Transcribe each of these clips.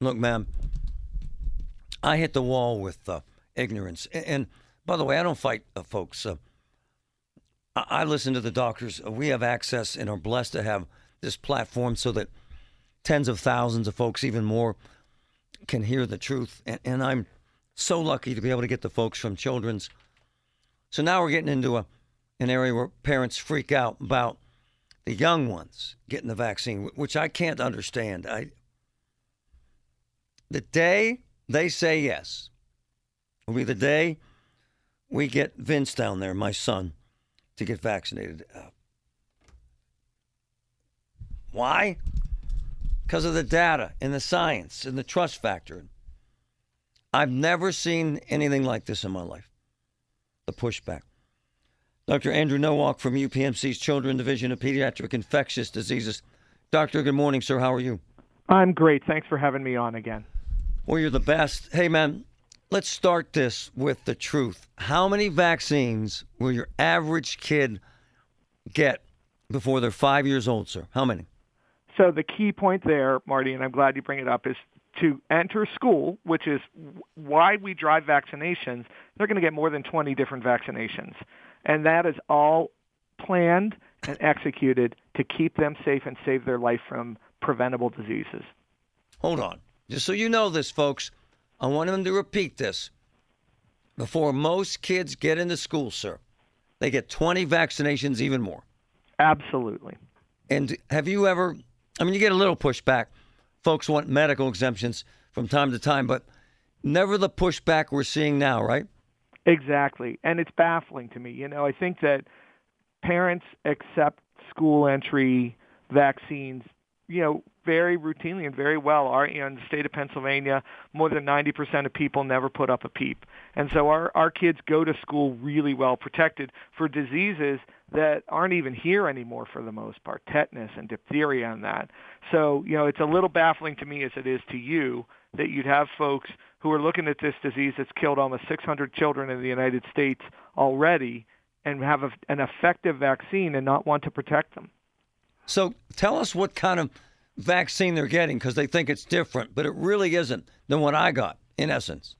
Look, ma'am, I hit the wall with uh, ignorance. And, and, by the way, I don't fight uh, folks. Uh, I, I, listen to the doctors. We have access and are blessed to have this platform so that tens of thousands of folks, even more, can hear the truth. And, and I'm so lucky to be able to get the folks from Children's. So now we're getting into a, an area where parents freak out about the young ones getting the vaccine, which I can't understand. I the day they say yes will be the day we get Vince down there, my son, to get vaccinated. Uh, why? Because of the data and the science and the trust factor. I've never seen anything like this in my life. The pushback. Dr. Andrew Nowalk from UPMC's Children Division of Pediatric Infectious Diseases. Doctor, good morning, sir. How are you? I'm great. Thanks for having me on again. Well, you're the best. Hey, man, let's start this with the truth. How many vaccines will your average kid get before they're five years old, sir? How many? So the key point there, Marty, and I'm glad you bring it up, is to enter school, which is why we drive vaccinations. They're going to get more than 20 different vaccinations, and that is all planned and executed to keep them safe and save their life from preventable diseases. Hold on. Just so you know this, folks, I want them to repeat this. Before most kids get into school, sir, they get 20 vaccinations, even more. Absolutely. And have you ever, I mean, you get a little pushback. Folks want medical exemptions from time to time, but never the pushback we're seeing now, right? Exactly. And it's baffling to me. You know, I think that parents accept school entry vaccines, you know, very routinely and very well. Our you know, in the state of Pennsylvania, more than 90% of people never put up a PEEP, and so our our kids go to school really well protected for diseases that aren't even here anymore for the most part, tetanus and diphtheria and that. So you know, it's a little baffling to me as it is to you that you'd have folks who are looking at this disease that's killed almost 600 children in the United States already and have a, an effective vaccine and not want to protect them. So tell us what kind of vaccine they're getting because they think it's different, but it really isn't than what I got, in essence.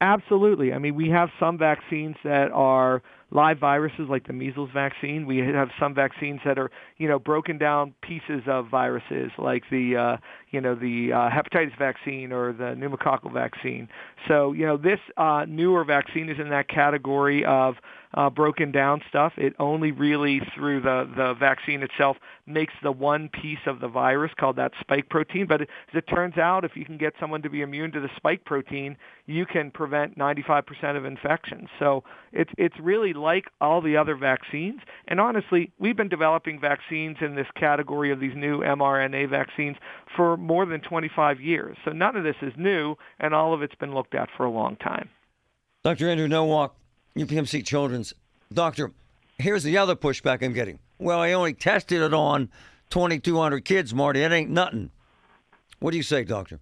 Absolutely. I mean, we have some vaccines that are live viruses like the measles vaccine. We have some vaccines that are, you know, broken down pieces of viruses like the, uh, you know, the uh, hepatitis vaccine or the pneumococcal vaccine. So, you know, this uh, newer vaccine is in that category of uh, broken down stuff. It only really through the the vaccine itself makes the one piece of the virus called that spike protein. But as it turns out, if you can get someone to be immune to the spike protein, you can prevent 95% of infections. So it's it's really like all the other vaccines. And honestly, we've been developing vaccines in this category of these new mRNA vaccines for more than 25 years. So none of this is new, and all of it's been looked at for a long time. Dr. Andrew Nowalk, UPMC Children's. Doctor, here's the other pushback I'm getting. Well, I only tested it on 2,200 kids, Marty. It ain't nothing. What do you say, doctor?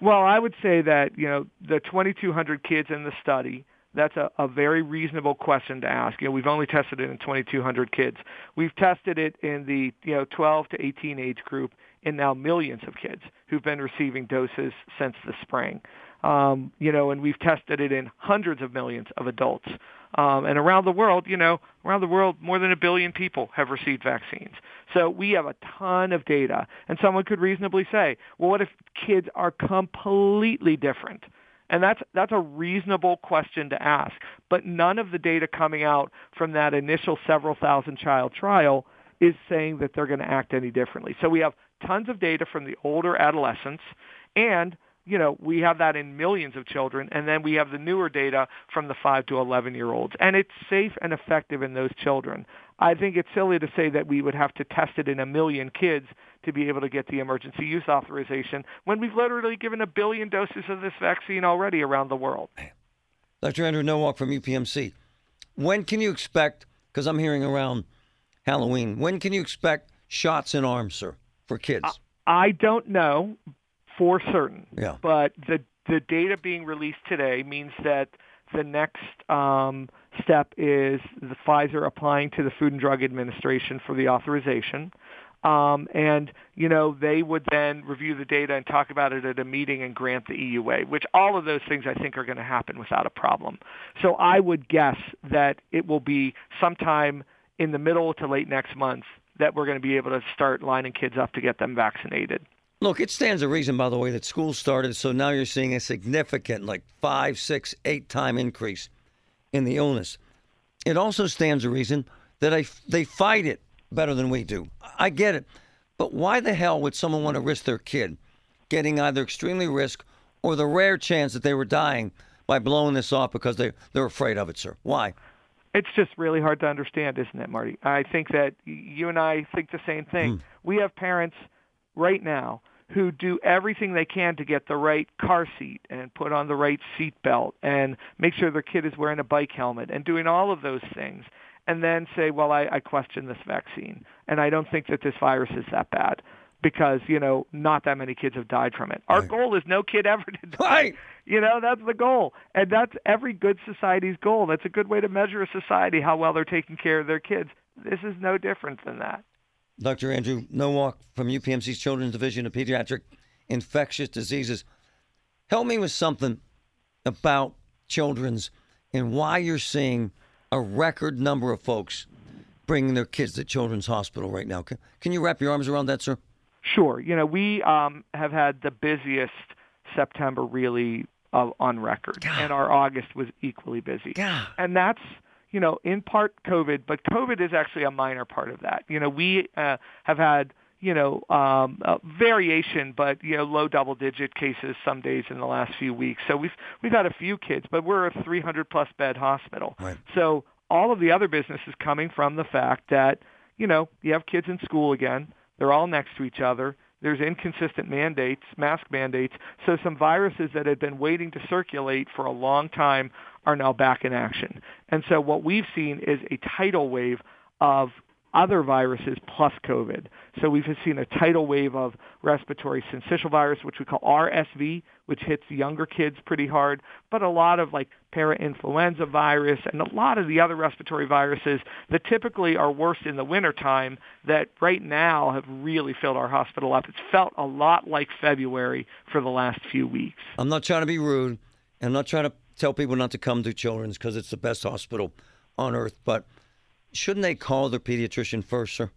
Well, I would say that, you know, the 2,200 kids in the study, that's a, a very reasonable question to ask. You know, we've only tested it in 2,200 kids. We've tested it in the, you know, 12 to 18 age group and now millions of kids who've been receiving doses since the spring. Um, you know, and we've tested it in hundreds of millions of adults. Um, and around the world, you know, around the world, more than a billion people have received vaccines. So we have a ton of data. And someone could reasonably say, well, what if kids are completely different? And that's that's a reasonable question to ask. But none of the data coming out from that initial several thousand child trial is saying that they're going to act any differently. So we have tons of data from the older adolescents and you know, we have that in millions of children, and then we have the newer data from the 5 to 11 year olds. And it's safe and effective in those children. I think it's silly to say that we would have to test it in a million kids to be able to get the emergency use authorization when we've literally given a billion doses of this vaccine already around the world. Dr. Andrew Nowalk from UPMC. When can you expect, because I'm hearing around Halloween, when can you expect shots in arms, sir, for kids? I don't know for certain. Yeah. But the the data being released today means that the next um, step is the Pfizer applying to the Food and Drug Administration for the authorization. Um, and you know they would then review the data and talk about it at a meeting and grant the EUA, which all of those things I think are going to happen without a problem. So I would guess that it will be sometime in the middle to late next month that we're going to be able to start lining kids up to get them vaccinated. Look, it stands to reason, by the way, that school started, so now you're seeing a significant, like five, six, eight time increase in the illness. It also stands to reason that I, they fight it better than we do. I get it. But why the hell would someone want to risk their kid getting either extremely risk or the rare chance that they were dying by blowing this off because they, they're afraid of it, sir? Why? It's just really hard to understand, isn't it, Marty? I think that you and I think the same thing. Mm. We have parents right now who do everything they can to get the right car seat and put on the right seat belt and make sure their kid is wearing a bike helmet and doing all of those things and then say, well, I, I question this vaccine, and I don't think that this virus is that bad because you know not that many kids have died from it. Our right. goal is no kid ever to die. Right. You know that's the goal, and that's every good society's goal. That's a good way to measure a society how well they're taking care of their kids. This is no different than that. Dr. Andrew Nowalk from UPMC's Children's Division of Pediatric Infectious Diseases. Help me with something about children's and why you're seeing a record number of folks bringing their kids to Children's Hospital right now. Can, can you wrap your arms around that, sir? Sure. You know, we um, have had the busiest September really uh, on record, God. and our August was equally busy. God. And that's you know in part COVID, but COVID is actually a minor part of that. You know, we uh, have had you know, um, uh, variation, but you know, low double-digit cases some days in the last few weeks. So we've we've had a few kids, but we're a 300 plus bed hospital. Right. So all of the other business is coming from the fact that you know you have kids in school again. They're all next to each other. There's inconsistent mandates, mask mandates. So some viruses that had been waiting to circulate for a long time are now back in action. And so what we've seen is a tidal wave of other viruses plus COVID. So we've seen a tidal wave of respiratory syncytial virus, which we call RSV, which hits younger kids pretty hard, but a lot of like parainfluenza virus and a lot of the other respiratory viruses that typically are worse in the wintertime that right now have really filled our hospital up. It's felt a lot like February for the last few weeks. I'm not trying to be rude. I'm not trying to tell people not to come to Children's because it's the best hospital on earth, but – shouldn't they call their pediatrician first, sir?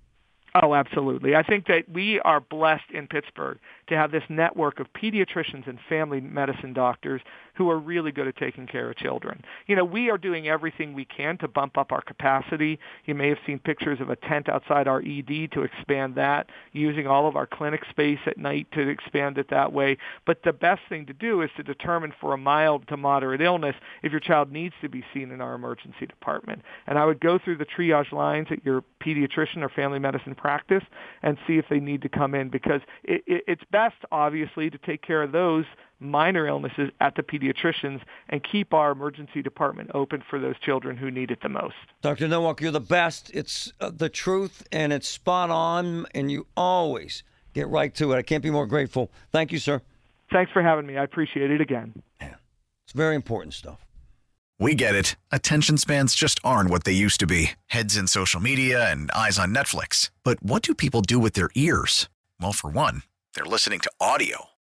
Oh, absolutely. I think that we are blessed in Pittsburgh to have this network of pediatricians and family medicine doctors who are really good at taking care of children. You know, we are doing everything we can to bump up our capacity. You may have seen pictures of a tent outside our ED to expand that, using all of our clinic space at night to expand it that way. But the best thing to do is to determine for a mild to moderate illness if your child needs to be seen in our emergency department. And I would go through the triage lines at your pediatrician or family medicine practice and see if they need to come in because it, it, it's best, obviously, to take care of those minor illnesses at the pediatricians and keep our emergency department open for those children who need it the most. Dr. Nowalk, you're the best. It's uh, the truth and it's spot on, and you always get right to it. I can't be more grateful. Thank you, sir. Thanks for having me. I appreciate it again. Man, it's very important stuff. We get it. Attention spans just aren't what they used to be heads in social media and eyes on Netflix. But what do people do with their ears? Well, for one, they're listening to audio.